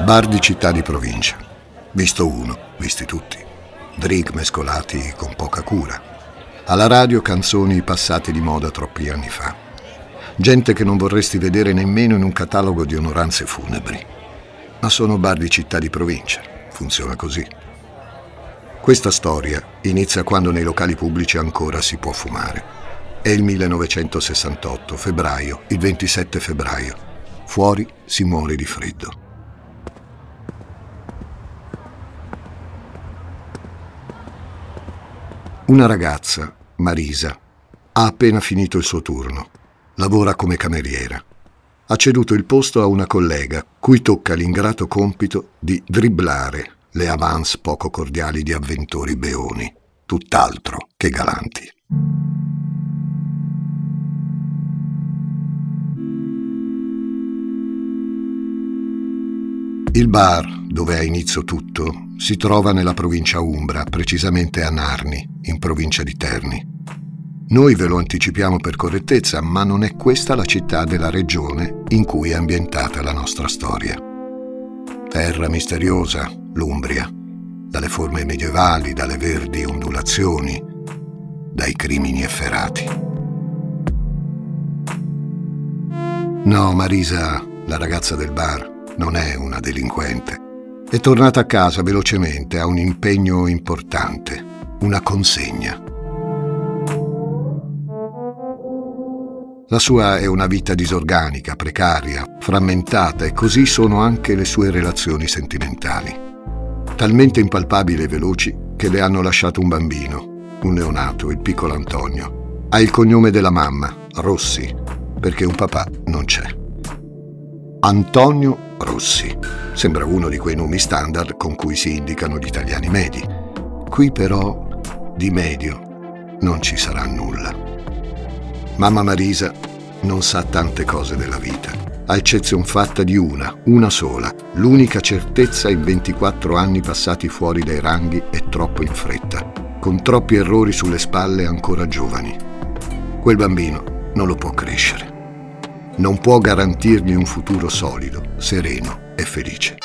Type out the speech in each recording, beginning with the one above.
Bar di città di provincia. Visto uno, visti tutti. Drink mescolati con poca cura. Alla radio canzoni passate di moda troppi anni fa. Gente che non vorresti vedere nemmeno in un catalogo di onoranze funebri. Ma sono bar di città di provincia. Funziona così. Questa storia inizia quando nei locali pubblici ancora si può fumare. È il 1968, febbraio, il 27 febbraio. Fuori si muore di freddo. Una ragazza, Marisa, ha appena finito il suo turno. Lavora come cameriera. Ha ceduto il posto a una collega, cui tocca l'ingrato compito di dribblare le avance poco cordiali di avventori beoni, tutt'altro che galanti. Il bar, dove ha inizio tutto, si trova nella provincia Umbra, precisamente a Narni, in provincia di Terni. Noi ve lo anticipiamo per correttezza, ma non è questa la città della regione in cui è ambientata la nostra storia. Terra misteriosa, l'Umbria, dalle forme medievali, dalle verdi ondulazioni, dai crimini efferati. No, Marisa, la ragazza del bar, non è una delinquente. È tornata a casa velocemente, ha un impegno importante, una consegna. La sua è una vita disorganica, precaria, frammentata e così sono anche le sue relazioni sentimentali. Talmente impalpabili e veloci che le hanno lasciato un bambino, un neonato, il piccolo Antonio. Ha il cognome della mamma, Rossi, perché un papà non c'è. Antonio Rossi. Sembra uno di quei nomi standard con cui si indicano gli italiani medi. Qui però di medio non ci sarà nulla. Mamma Marisa non sa tante cose della vita, a eccezione fatta di una, una sola. L'unica certezza in 24 anni passati fuori dai ranghi è troppo in fretta, con troppi errori sulle spalle ancora giovani. Quel bambino non lo può crescere non può garantirgli un futuro solido, sereno e felice.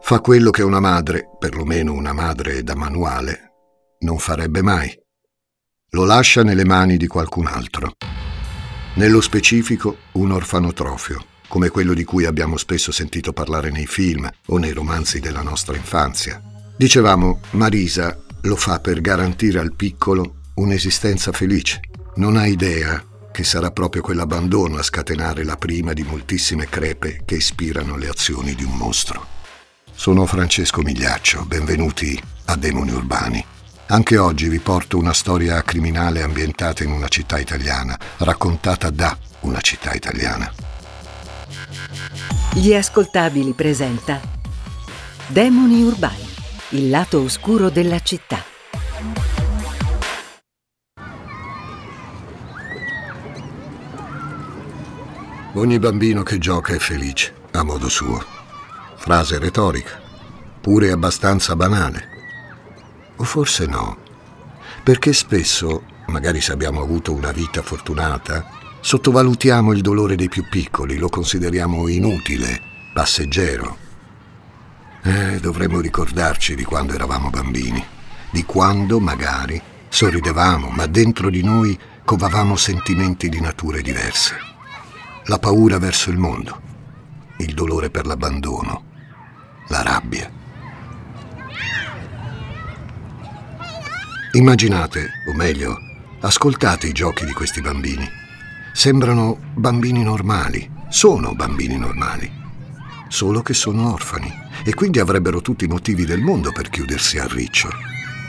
Fa quello che una madre, perlomeno una madre da manuale, non farebbe mai. Lo lascia nelle mani di qualcun altro. Nello specifico un orfanotrofio, come quello di cui abbiamo spesso sentito parlare nei film o nei romanzi della nostra infanzia. Dicevamo, Marisa lo fa per garantire al piccolo un'esistenza felice. Non ha idea che sarà proprio quell'abbandono a scatenare la prima di moltissime crepe che ispirano le azioni di un mostro. Sono Francesco Migliaccio, benvenuti a Demoni Urbani. Anche oggi vi porto una storia criminale ambientata in una città italiana, raccontata da una città italiana. Gli ascoltabili presenta Demoni Urbani, il lato oscuro della città. Ogni bambino che gioca è felice, a modo suo. Frase retorica, pure abbastanza banale. O forse no, perché spesso, magari se abbiamo avuto una vita fortunata, sottovalutiamo il dolore dei più piccoli, lo consideriamo inutile, passeggero. Eh, dovremmo ricordarci di quando eravamo bambini, di quando magari sorridevamo, ma dentro di noi covavamo sentimenti di nature diverse la paura verso il mondo, il dolore per l'abbandono, la rabbia. Immaginate, o meglio, ascoltate i giochi di questi bambini. Sembrano bambini normali, sono bambini normali, solo che sono orfani e quindi avrebbero tutti i motivi del mondo per chiudersi a riccio,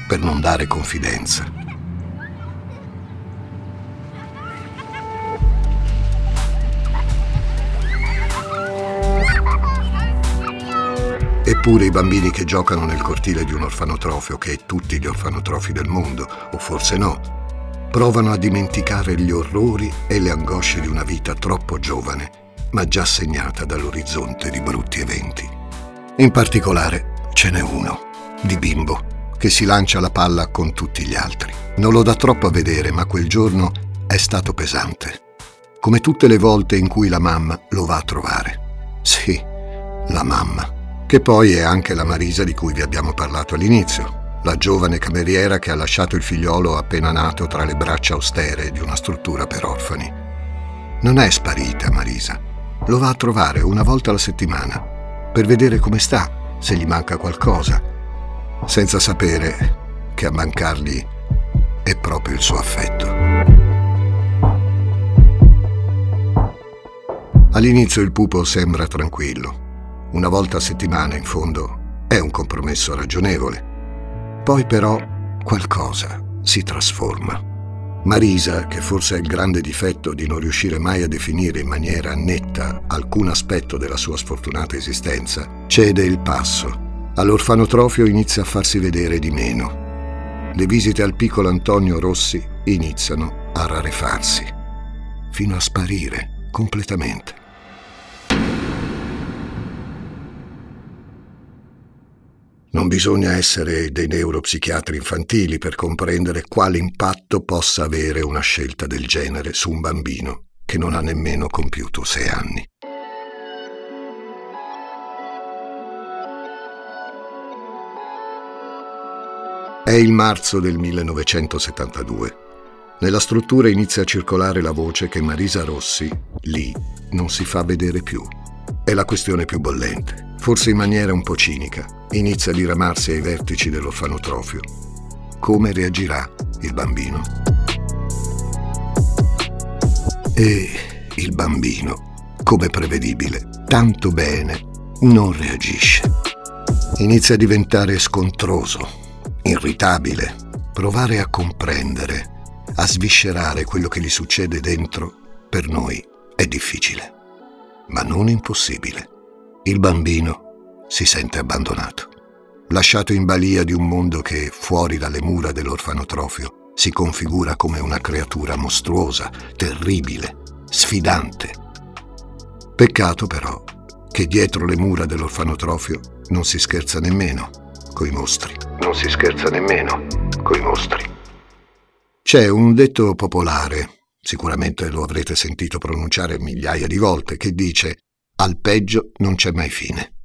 per non dare confidenza Eppure i bambini che giocano nel cortile di un orfanotrofio, che è tutti gli orfanotrofi del mondo, o forse no, provano a dimenticare gli orrori e le angosce di una vita troppo giovane, ma già segnata dall'orizzonte di brutti eventi. In particolare ce n'è uno, di bimbo, che si lancia la palla con tutti gli altri. Non lo dà troppo a vedere, ma quel giorno è stato pesante come tutte le volte in cui la mamma lo va a trovare. Sì, la mamma, che poi è anche la Marisa di cui vi abbiamo parlato all'inizio, la giovane cameriera che ha lasciato il figliolo appena nato tra le braccia austere di una struttura per orfani. Non è sparita Marisa, lo va a trovare una volta alla settimana per vedere come sta, se gli manca qualcosa, senza sapere che a mancargli è proprio il suo affetto. All'inizio il pupo sembra tranquillo. Una volta a settimana, in fondo, è un compromesso ragionevole. Poi però qualcosa si trasforma. Marisa, che forse ha il grande difetto di non riuscire mai a definire in maniera netta alcun aspetto della sua sfortunata esistenza, cede il passo. All'orfanotrofio inizia a farsi vedere di meno. Le visite al piccolo Antonio Rossi iniziano a rarefarsi, fino a sparire completamente. Non bisogna essere dei neuropsichiatri infantili per comprendere quale impatto possa avere una scelta del genere su un bambino che non ha nemmeno compiuto sei anni. È il marzo del 1972. Nella struttura inizia a circolare la voce che Marisa Rossi, lì, non si fa vedere più. È la questione più bollente forse in maniera un po' cinica, inizia a diramarsi ai vertici dell'orfanotrofio. Come reagirà il bambino? E il bambino, come prevedibile, tanto bene, non reagisce. Inizia a diventare scontroso, irritabile, provare a comprendere, a sviscerare quello che gli succede dentro, per noi è difficile, ma non impossibile il bambino si sente abbandonato, lasciato in balia di un mondo che, fuori dalle mura dell'orfanotrofio, si configura come una creatura mostruosa, terribile, sfidante. Peccato però che dietro le mura dell'orfanotrofio non si scherza nemmeno coi mostri. Non si scherza nemmeno coi mostri. C'è un detto popolare, sicuramente lo avrete sentito pronunciare migliaia di volte, che dice al peggio non c'è mai fine.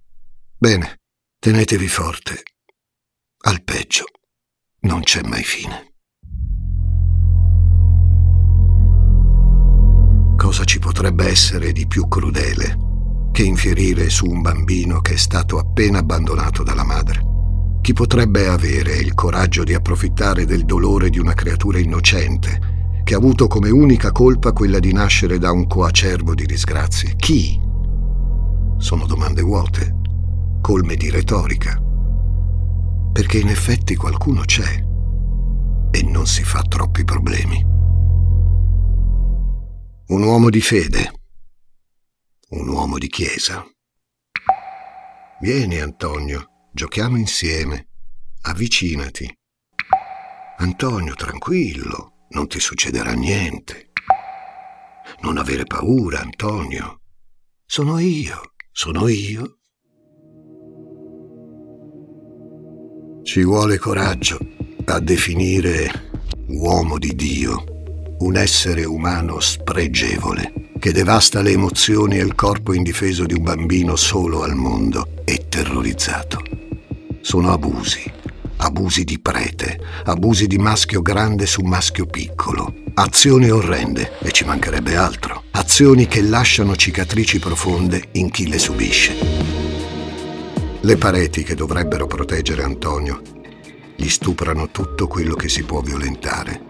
Bene, tenetevi forte. Al peggio non c'è mai fine. Cosa ci potrebbe essere di più crudele che infierire su un bambino che è stato appena abbandonato dalla madre? Chi potrebbe avere il coraggio di approfittare del dolore di una creatura innocente che ha avuto come unica colpa quella di nascere da un coacervo di disgrazie? Chi? sono domande vuote, colme di retorica, perché in effetti qualcuno c'è e non si fa troppi problemi. Un uomo di fede, un uomo di chiesa. Vieni Antonio, giochiamo insieme, avvicinati. Antonio, tranquillo, non ti succederà niente. Non avere paura, Antonio. Sono io. Sono io? Ci vuole coraggio a definire uomo di Dio, un essere umano spregevole che devasta le emozioni e il corpo indifeso di un bambino solo al mondo e terrorizzato. Sono abusi, abusi di prete, abusi di maschio grande su maschio piccolo, azioni orrende e ci mancherebbe altro, azioni che lasciano cicatrici profonde in chi le subisce. Le pareti che dovrebbero proteggere Antonio gli stuprano tutto quello che si può violentare.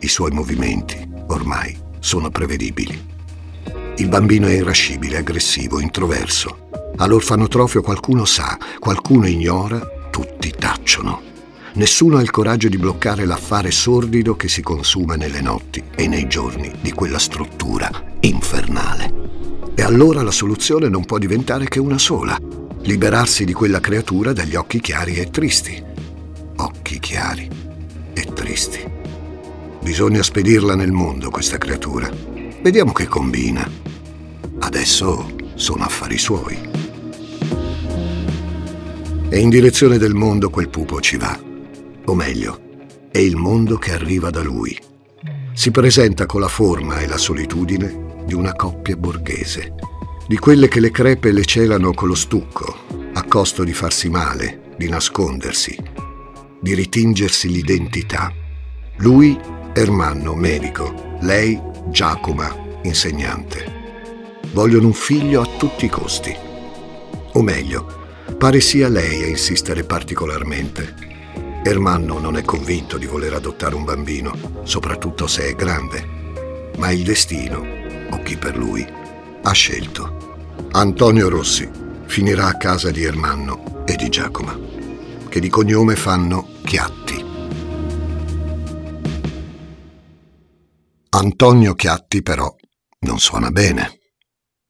I suoi movimenti, ormai, sono prevedibili. Il bambino è irascibile, aggressivo, introverso. All'orfanotrofio qualcuno sa, qualcuno ignora, tutti tacciono. Nessuno ha il coraggio di bloccare l'affare sordido che si consuma nelle notti e nei giorni di quella struttura infernale. E allora la soluzione non può diventare che una sola, liberarsi di quella creatura dagli occhi chiari e tristi. Occhi chiari e tristi. Bisogna spedirla nel mondo, questa creatura. Vediamo che combina. Adesso sono affari suoi. E in direzione del mondo quel pupo ci va o meglio, è il mondo che arriva da lui. Si presenta con la forma e la solitudine di una coppia borghese, di quelle che le crepe le celano con lo stucco, a costo di farsi male, di nascondersi, di ritingersi l'identità. Lui, Ermanno, medico, lei, Giacoma, insegnante. Vogliono un figlio a tutti i costi. O meglio, pare sia lei a insistere particolarmente. Ermanno non è convinto di voler adottare un bambino, soprattutto se è grande. Ma il destino, o chi per lui, ha scelto. Antonio Rossi finirà a casa di Ermanno e di Giacoma, che di cognome fanno Chiatti. Antonio Chiatti però non suona bene.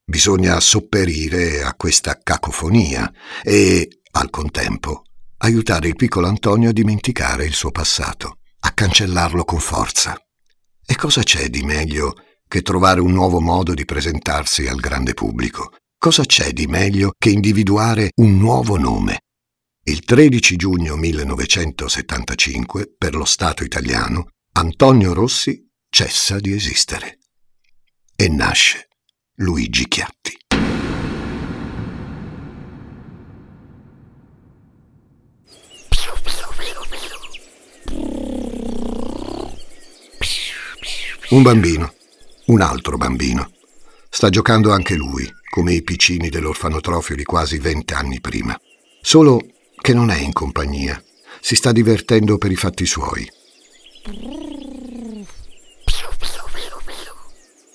Bisogna sopperire a questa cacofonia e, al contempo, aiutare il piccolo Antonio a dimenticare il suo passato, a cancellarlo con forza. E cosa c'è di meglio che trovare un nuovo modo di presentarsi al grande pubblico? Cosa c'è di meglio che individuare un nuovo nome? Il 13 giugno 1975, per lo Stato italiano, Antonio Rossi cessa di esistere e nasce Luigi Chiatti. Un bambino, un altro bambino. Sta giocando anche lui, come i piccini dell'orfanotrofio di quasi vent'anni prima. Solo che non è in compagnia. Si sta divertendo per i fatti suoi.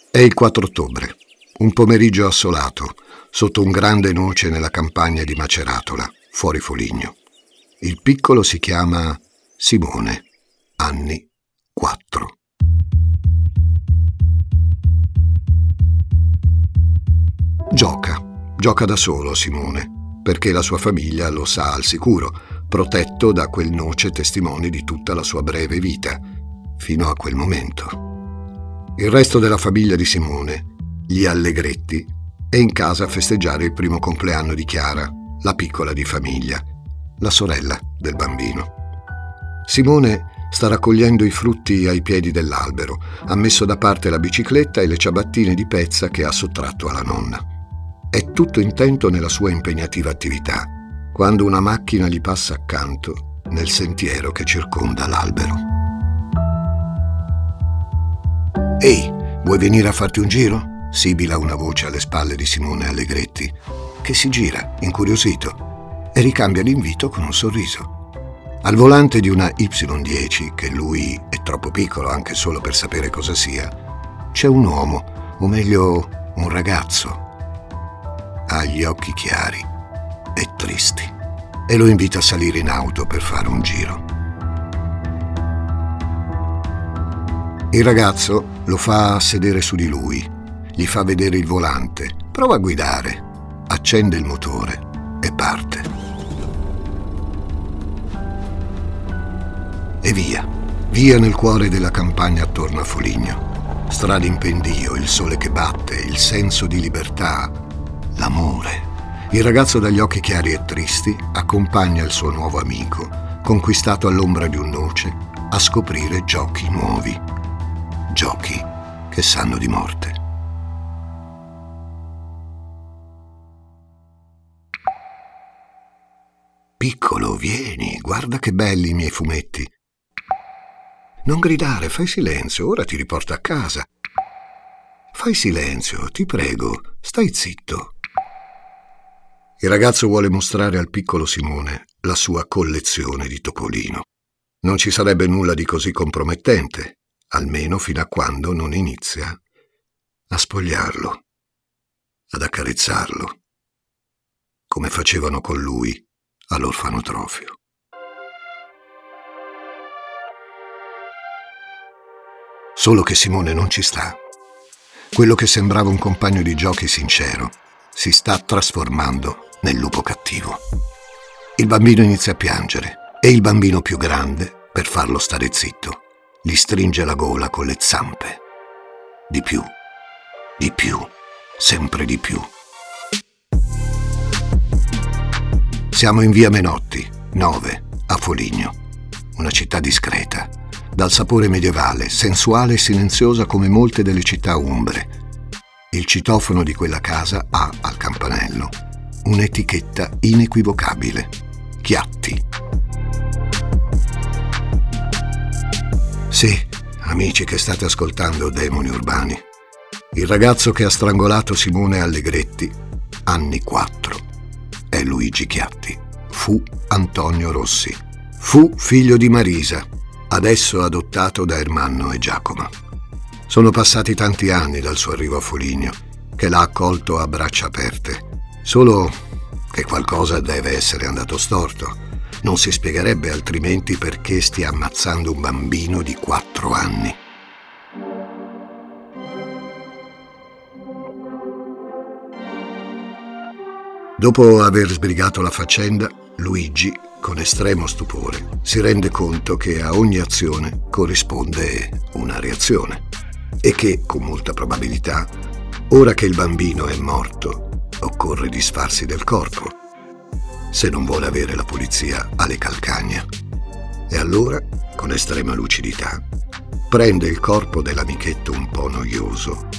È il 4 ottobre. Un pomeriggio assolato, sotto un grande noce nella campagna di Maceratola, fuori Foligno. Il piccolo si chiama Simone, anni 4. Gioca, gioca da solo Simone, perché la sua famiglia lo sa al sicuro, protetto da quel noce testimone di tutta la sua breve vita, fino a quel momento. Il resto della famiglia di Simone gli Allegretti, è in casa a festeggiare il primo compleanno di Chiara, la piccola di famiglia, la sorella del bambino. Simone sta raccogliendo i frutti ai piedi dell'albero, ha messo da parte la bicicletta e le ciabattine di pezza che ha sottratto alla nonna. È tutto intento nella sua impegnativa attività, quando una macchina gli passa accanto nel sentiero che circonda l'albero. Ehi, vuoi venire a farti un giro? Sibila una voce alle spalle di Simone Allegretti, che si gira, incuriosito, e ricambia l'invito con un sorriso. Al volante di una Y10, che lui è troppo piccolo anche solo per sapere cosa sia, c'è un uomo, o meglio un ragazzo. Ha gli occhi chiari e tristi e lo invita a salire in auto per fare un giro. Il ragazzo lo fa sedere su di lui gli fa vedere il volante, prova a guidare, accende il motore e parte. E via, via nel cuore della campagna attorno a Foligno. Strade in pendio, il sole che batte, il senso di libertà, l'amore. Il ragazzo dagli occhi chiari e tristi accompagna il suo nuovo amico, conquistato all'ombra di un noce, a scoprire giochi nuovi. Giochi che sanno di morte. Piccolo, vieni, guarda che belli i miei fumetti. Non gridare, fai silenzio, ora ti riporto a casa. Fai silenzio, ti prego, stai zitto. Il ragazzo vuole mostrare al piccolo Simone la sua collezione di topolino. Non ci sarebbe nulla di così compromettente, almeno fino a quando non inizia a spogliarlo, ad accarezzarlo, come facevano con lui all'orfanotrofio. Solo che Simone non ci sta. Quello che sembrava un compagno di giochi sincero si sta trasformando nel lupo cattivo. Il bambino inizia a piangere e il bambino più grande, per farlo stare zitto, gli stringe la gola con le zampe. Di più, di più, sempre di più. Siamo in via Menotti, 9, a Foligno, una città discreta, dal sapore medievale, sensuale e silenziosa come molte delle città umbre. il citofono di quella casa ha al campanello un'etichetta inequivocabile. Chiatti. Sì, amici che state ascoltando Demoni Urbani. Il ragazzo che ha strangolato Simone Allegretti, anni 4, è Luigi Chiatti. Fu Antonio Rossi. Fu figlio di Marisa, adesso adottato da Ermanno e Giacomo. Sono passati tanti anni dal suo arrivo a Foligno, che l'ha accolto a braccia aperte. Solo che qualcosa deve essere andato storto. Non si spiegherebbe altrimenti perché stia ammazzando un bambino di quattro anni. Dopo aver sbrigato la faccenda, Luigi, con estremo stupore, si rende conto che a ogni azione corrisponde una reazione e che, con molta probabilità, ora che il bambino è morto, occorre disfarsi del corpo, se non vuole avere la polizia alle calcagna. E allora, con estrema lucidità, prende il corpo dell'amichetto un po' noioso,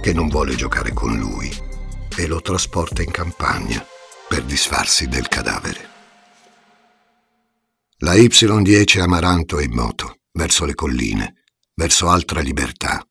che non vuole giocare con lui, e lo trasporta in campagna per disfarsi del cadavere. La Y10 Amaranto è in moto, verso le colline, verso altra libertà.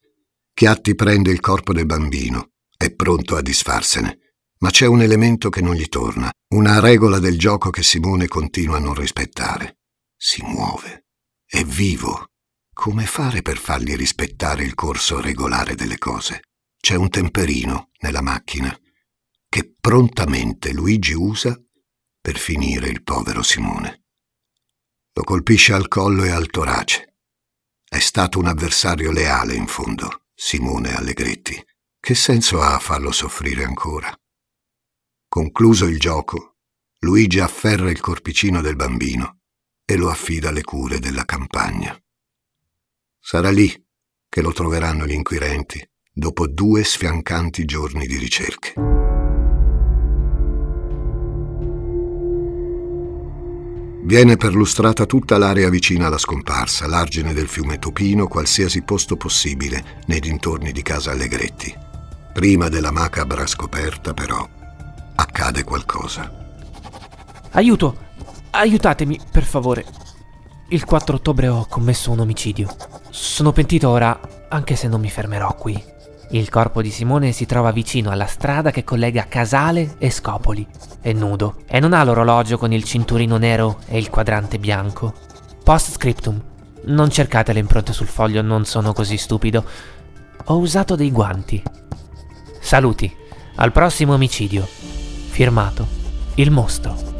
Chiatti prende il corpo del bambino, è pronto a disfarsene, ma c'è un elemento che non gli torna, una regola del gioco che Simone continua a non rispettare. Si muove, è vivo. Come fare per fargli rispettare il corso regolare delle cose? C'è un temperino nella macchina che prontamente Luigi usa per finire il povero Simone. Lo colpisce al collo e al torace. È stato un avversario leale, in fondo, Simone Allegretti. Che senso ha farlo soffrire ancora? Concluso il gioco, Luigi afferra il corpicino del bambino e lo affida alle cure della campagna. Sarà lì che lo troveranno gli inquirenti dopo due sfiancanti giorni di ricerche. Viene perlustrata tutta l'area vicina alla scomparsa, l'argine del fiume Topino, qualsiasi posto possibile nei dintorni di casa Allegretti. Prima della macabra scoperta, però, accade qualcosa. Aiuto! Aiutatemi, per favore. Il 4 ottobre ho commesso un omicidio. Sono pentito ora, anche se non mi fermerò qui. Il corpo di Simone si trova vicino alla strada che collega Casale e Scopoli. È nudo e non ha l'orologio con il cinturino nero e il quadrante bianco. Post scriptum. Non cercate le impronte sul foglio, non sono così stupido. Ho usato dei guanti. Saluti. Al prossimo omicidio. Firmato. Il mostro.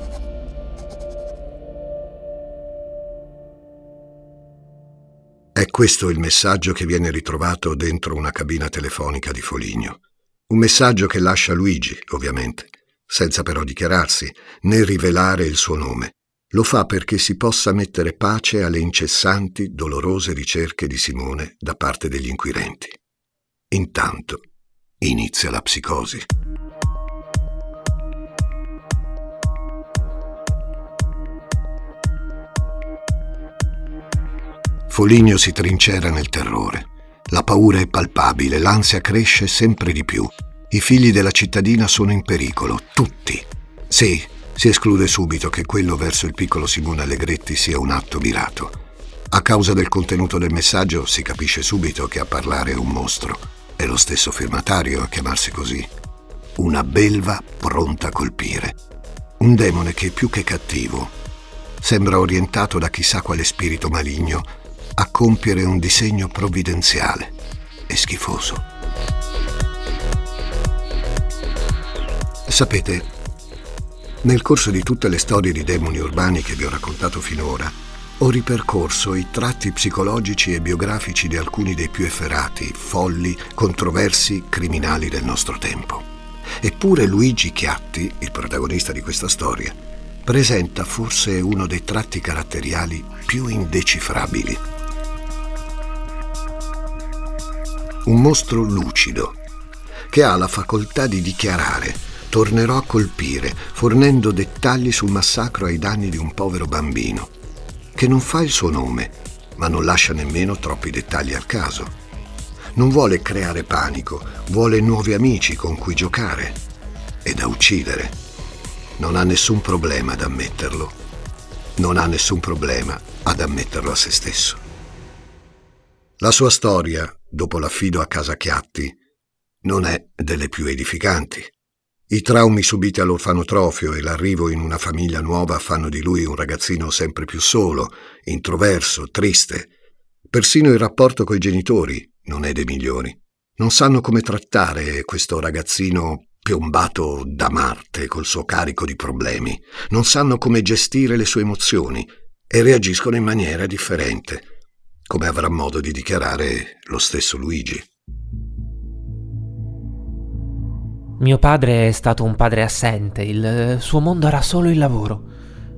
È questo il messaggio che viene ritrovato dentro una cabina telefonica di Foligno. Un messaggio che lascia Luigi, ovviamente, senza però dichiararsi né rivelare il suo nome. Lo fa perché si possa mettere pace alle incessanti, dolorose ricerche di Simone da parte degli inquirenti. Intanto inizia la psicosi. Foligno si trincera nel terrore. La paura è palpabile, l'ansia cresce sempre di più. I figli della cittadina sono in pericolo, tutti. Sì, si esclude subito che quello verso il piccolo Simone Allegretti sia un atto mirato. A causa del contenuto del messaggio si capisce subito che a parlare è un mostro. È lo stesso firmatario a chiamarsi così. Una belva pronta a colpire. Un demone che più che cattivo sembra orientato da chissà quale spirito maligno a compiere un disegno provvidenziale e schifoso. Sapete, nel corso di tutte le storie di demoni urbani che vi ho raccontato finora, ho ripercorso i tratti psicologici e biografici di alcuni dei più efferati, folli, controversi criminali del nostro tempo. Eppure Luigi Chiatti, il protagonista di questa storia, presenta forse uno dei tratti caratteriali più indecifrabili. Un mostro lucido, che ha la facoltà di dichiarare tornerò a colpire, fornendo dettagli sul massacro ai danni di un povero bambino, che non fa il suo nome, ma non lascia nemmeno troppi dettagli al caso. non vuole creare panico, vuole nuovi amici con cui giocare e da uccidere. Non ha nessun problema ad ammetterlo. Non ha nessun problema ad ammetterlo a se stesso. La sua storia, dopo l'affido a casa Chiatti, non è delle più edificanti. I traumi subiti all'orfanotrofio e l'arrivo in una famiglia nuova fanno di lui un ragazzino sempre più solo, introverso, triste. Persino il rapporto coi genitori non è dei migliori. Non sanno come trattare questo ragazzino piombato da Marte col suo carico di problemi. Non sanno come gestire le sue emozioni e reagiscono in maniera differente, come avrà modo di dichiarare lo stesso Luigi. Mio padre è stato un padre assente, il suo mondo era solo il lavoro.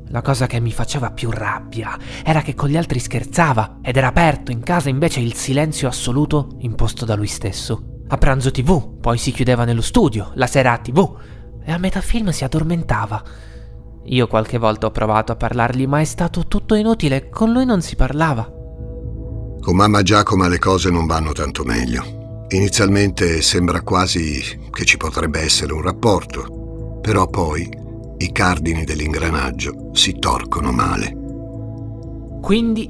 La cosa che mi faceva più rabbia era che con gli altri scherzava ed era aperto in casa invece il silenzio assoluto imposto da lui stesso. A pranzo tv, poi si chiudeva nello studio, la sera a tv e a metà film si addormentava. Io qualche volta ho provato a parlargli ma è stato tutto inutile, con lui non si parlava. Con mamma Giacomo le cose non vanno tanto meglio. Inizialmente sembra quasi che ci potrebbe essere un rapporto, però poi i cardini dell'ingranaggio si torcono male. Quindi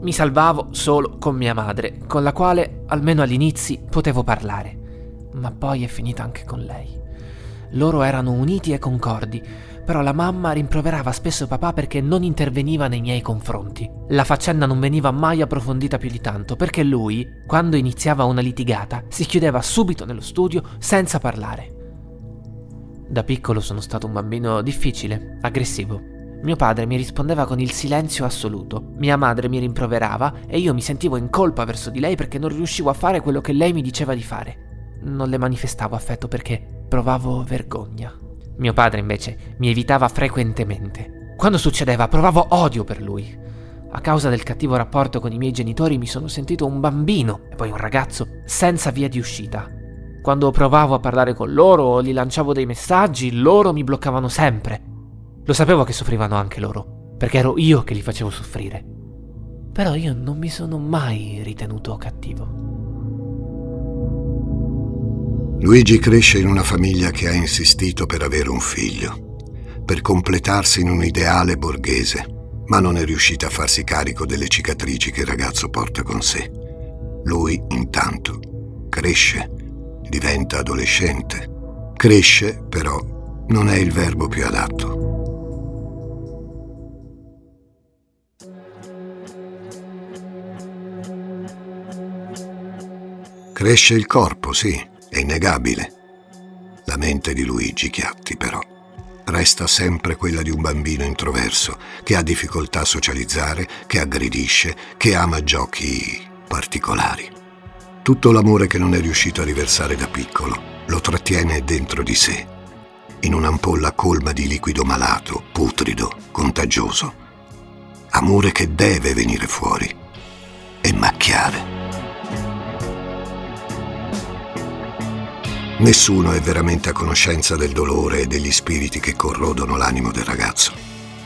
mi salvavo solo con mia madre, con la quale almeno all'inizio potevo parlare, ma poi è finita anche con lei. Loro erano uniti e concordi, però la mamma rimproverava spesso papà perché non interveniva nei miei confronti. La faccenda non veniva mai approfondita più di tanto, perché lui, quando iniziava una litigata, si chiudeva subito nello studio senza parlare. Da piccolo sono stato un bambino difficile, aggressivo. Mio padre mi rispondeva con il silenzio assoluto, mia madre mi rimproverava e io mi sentivo in colpa verso di lei perché non riuscivo a fare quello che lei mi diceva di fare. Non le manifestavo affetto perché provavo vergogna. Mio padre invece mi evitava frequentemente. Quando succedeva provavo odio per lui. A causa del cattivo rapporto con i miei genitori mi sono sentito un bambino e poi un ragazzo senza via di uscita. Quando provavo a parlare con loro o gli lanciavo dei messaggi, loro mi bloccavano sempre. Lo sapevo che soffrivano anche loro, perché ero io che li facevo soffrire. Però io non mi sono mai ritenuto cattivo. Luigi cresce in una famiglia che ha insistito per avere un figlio, per completarsi in un ideale borghese, ma non è riuscita a farsi carico delle cicatrici che il ragazzo porta con sé. Lui, intanto, cresce, diventa adolescente. Cresce, però, non è il verbo più adatto. Cresce il corpo, sì, è innegabile. La mente di Luigi Chiatti, però, resta sempre quella di un bambino introverso che ha difficoltà a socializzare, che aggredisce, che ama giochi particolari. Tutto l'amore che non è riuscito a riversare da piccolo lo trattiene dentro di sé, in un'ampolla colma di liquido malato, putrido, contagioso. Amore che deve venire fuori e macchiare. Nessuno è veramente a conoscenza del dolore e degli spiriti che corrodono l'animo del ragazzo.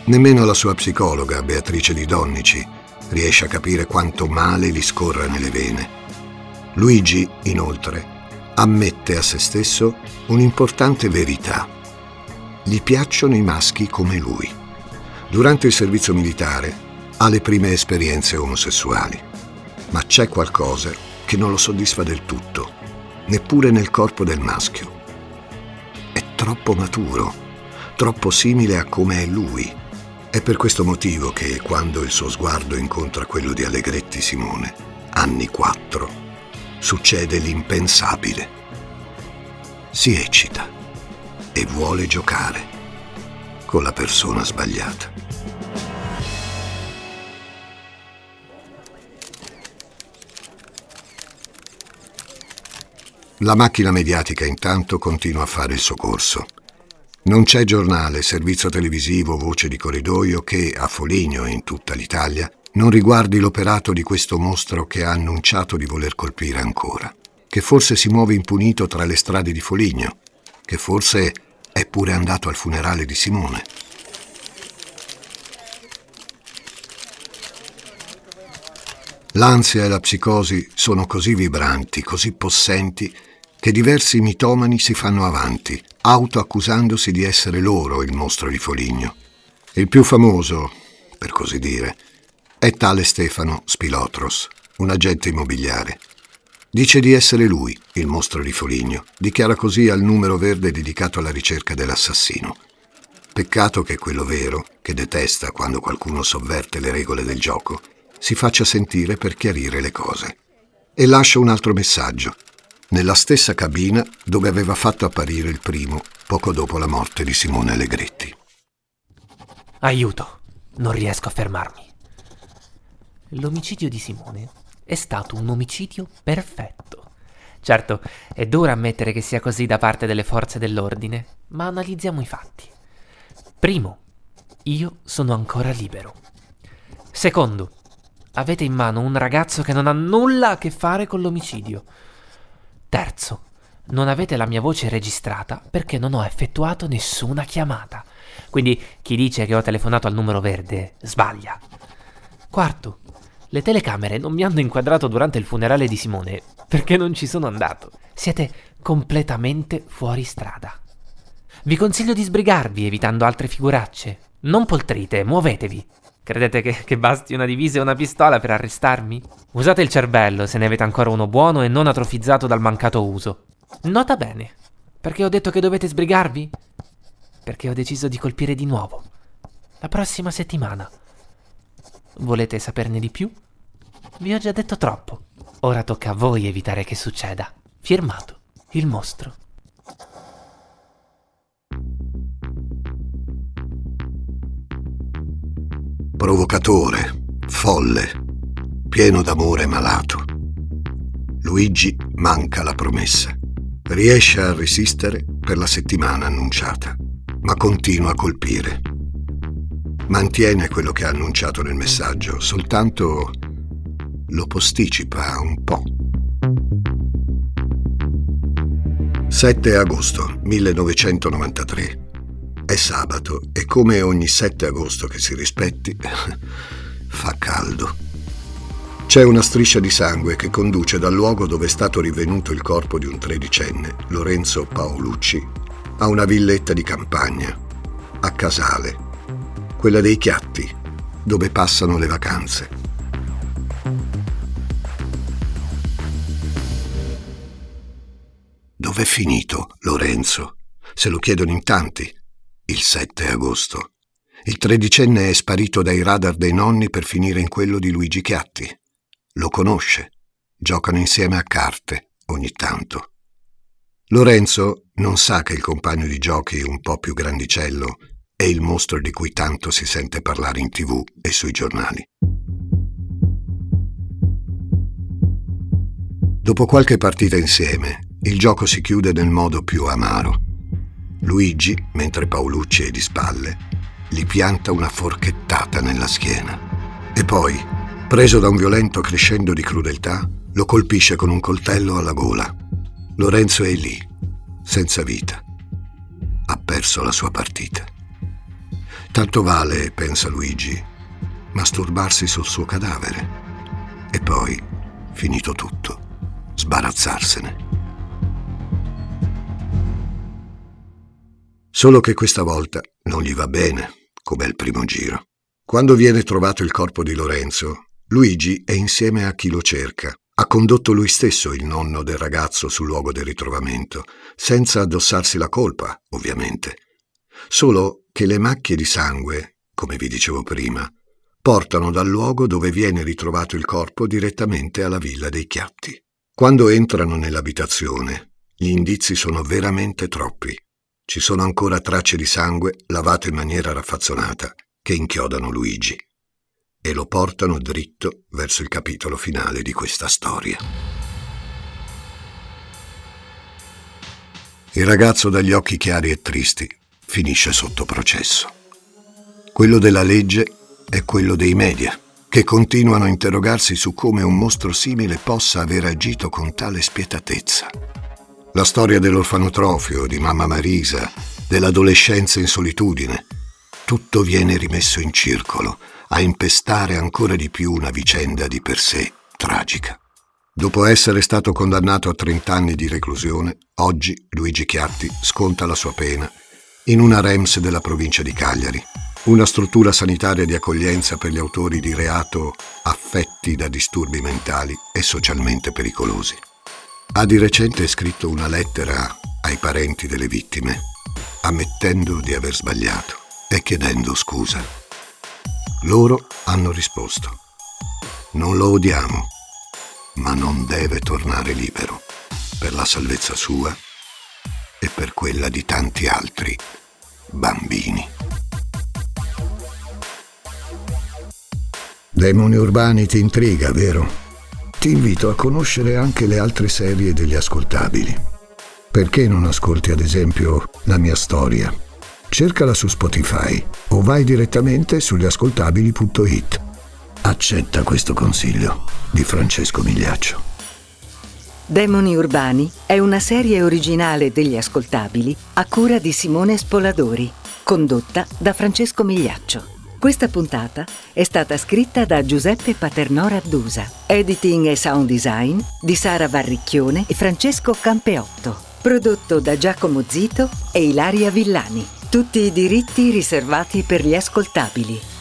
Nemmeno la sua psicologa, Beatrice Di Donnici, riesce a capire quanto male gli scorra nelle vene. Luigi, inoltre, ammette a se stesso un'importante verità. Gli piacciono i maschi come lui. Durante il servizio militare ha le prime esperienze omosessuali, ma c'è qualcosa che non lo soddisfa del tutto neppure nel corpo del maschio. È troppo maturo, troppo simile a come è lui. È per questo motivo che quando il suo sguardo incontra quello di Allegretti Simone, anni 4, succede l'impensabile. Si eccita e vuole giocare con la persona sbagliata. La macchina mediatica intanto continua a fare il suo corso. Non c'è giornale, servizio televisivo, voce di corridoio che, a Foligno e in tutta l'Italia, non riguardi l'operato di questo mostro che ha annunciato di voler colpire ancora, che forse si muove impunito tra le strade di Foligno, che forse è pure andato al funerale di Simone. L'ansia e la psicosi sono così vibranti, così possenti, che diversi mitomani si fanno avanti, autoaccusandosi di essere loro il mostro di Foligno. Il più famoso, per così dire, è tale Stefano Spilotros, un agente immobiliare. Dice di essere lui il mostro di Foligno, dichiara così al numero verde dedicato alla ricerca dell'assassino. Peccato che quello vero, che detesta quando qualcuno sovverte le regole del gioco, si faccia sentire per chiarire le cose. E lascia un altro messaggio, nella stessa cabina dove aveva fatto apparire il primo poco dopo la morte di Simone Allegretti. Aiuto, non riesco a fermarmi. L'omicidio di Simone è stato un omicidio perfetto. Certo, è duro ammettere che sia così da parte delle forze dell'ordine, ma analizziamo i fatti. Primo, io sono ancora libero. Secondo, avete in mano un ragazzo che non ha nulla a che fare con l'omicidio. Terzo, non avete la mia voce registrata perché non ho effettuato nessuna chiamata. Quindi chi dice che ho telefonato al numero verde sbaglia. Quarto, le telecamere non mi hanno inquadrato durante il funerale di Simone perché non ci sono andato. Siete completamente fuori strada. Vi consiglio di sbrigarvi evitando altre figuracce. Non poltrite, muovetevi. Credete che, che, basti una divisa e una pistola per arrestarmi? Usate il cervello se ne avete ancora uno buono e non atrofizzato dal mancato uso. Nota bene. Perché ho detto che dovete sbrigarvi? Perché ho deciso di colpire di nuovo. La prossima settimana. Volete saperne di più? Vi ho già detto troppo. Ora tocca a voi evitare che succeda. Firmato. Il mostro. Provocatore, folle, pieno d'amore malato. Luigi manca la promessa. Riesce a resistere per la settimana annunciata, ma continua a colpire. Mantiene quello che ha annunciato nel messaggio, soltanto lo posticipa un po'. 7 agosto 1993 è sabato e come ogni 7 agosto che si rispetti, fa caldo. C'è una striscia di sangue che conduce dal luogo dove è stato rivenuto il corpo di un tredicenne, Lorenzo Paolucci, a una villetta di campagna, a Casale, quella dei Chiatti, dove passano le vacanze. Dov'è finito Lorenzo? Se lo chiedono in tanti il 7 agosto. Il tredicenne è sparito dai radar dei nonni per finire in quello di Luigi Chiatti. Lo conosce. Giocano insieme a carte, ogni tanto. Lorenzo non sa che il compagno di giochi un po' più grandicello è il mostro di cui tanto si sente parlare in tv e sui giornali. Dopo qualche partita insieme, il gioco si chiude nel modo più amaro. Luigi, mentre Paolucci è di spalle, gli pianta una forchettata nella schiena e poi, preso da un violento crescendo di crudeltà, lo colpisce con un coltello alla gola. Lorenzo è lì, senza vita. Ha perso la sua partita. Tanto vale, pensa Luigi, masturbarsi sul suo cadavere e poi, finito tutto, sbarazzarsene. Solo che questa volta non gli va bene, come al primo giro. Quando viene trovato il corpo di Lorenzo, Luigi è insieme a chi lo cerca. Ha condotto lui stesso il nonno del ragazzo sul luogo del ritrovamento, senza addossarsi la colpa, ovviamente. Solo che le macchie di sangue, come vi dicevo prima, portano dal luogo dove viene ritrovato il corpo direttamente alla villa dei Chiatti. Quando entrano nell'abitazione, gli indizi sono veramente troppi. Ci sono ancora tracce di sangue lavato in maniera raffazzonata che inchiodano Luigi e lo portano dritto verso il capitolo finale di questa storia. Il ragazzo dagli occhi chiari e tristi finisce sotto processo. Quello della legge è quello dei media, che continuano a interrogarsi su come un mostro simile possa aver agito con tale spietatezza. La storia dell'orfanotrofio, di mamma Marisa, dell'adolescenza in solitudine, tutto viene rimesso in circolo a impestare ancora di più una vicenda di per sé tragica. Dopo essere stato condannato a 30 anni di reclusione, oggi Luigi Chiatti sconta la sua pena in una REMS della provincia di Cagliari, una struttura sanitaria di accoglienza per gli autori di reato affetti da disturbi mentali e socialmente pericolosi. Ha di recente scritto una lettera ai parenti delle vittime, ammettendo di aver sbagliato e chiedendo scusa. Loro hanno risposto, non lo odiamo, ma non deve tornare libero per la salvezza sua e per quella di tanti altri bambini. Demoni urbani ti intriga, vero? Ti invito a conoscere anche le altre serie degli ascoltabili. Perché non ascolti ad esempio La mia storia? Cercala su Spotify o vai direttamente sugli ascoltabili.it. Accetta questo consiglio di Francesco Migliaccio. Demoni Urbani è una serie originale degli ascoltabili a cura di Simone Spoladori, condotta da Francesco Migliaccio. Questa puntata è stata scritta da Giuseppe Paternò Raddusa, editing e sound design di Sara Varricchione e Francesco Campeotto, prodotto da Giacomo Zito e Ilaria Villani. Tutti i diritti riservati per gli ascoltabili.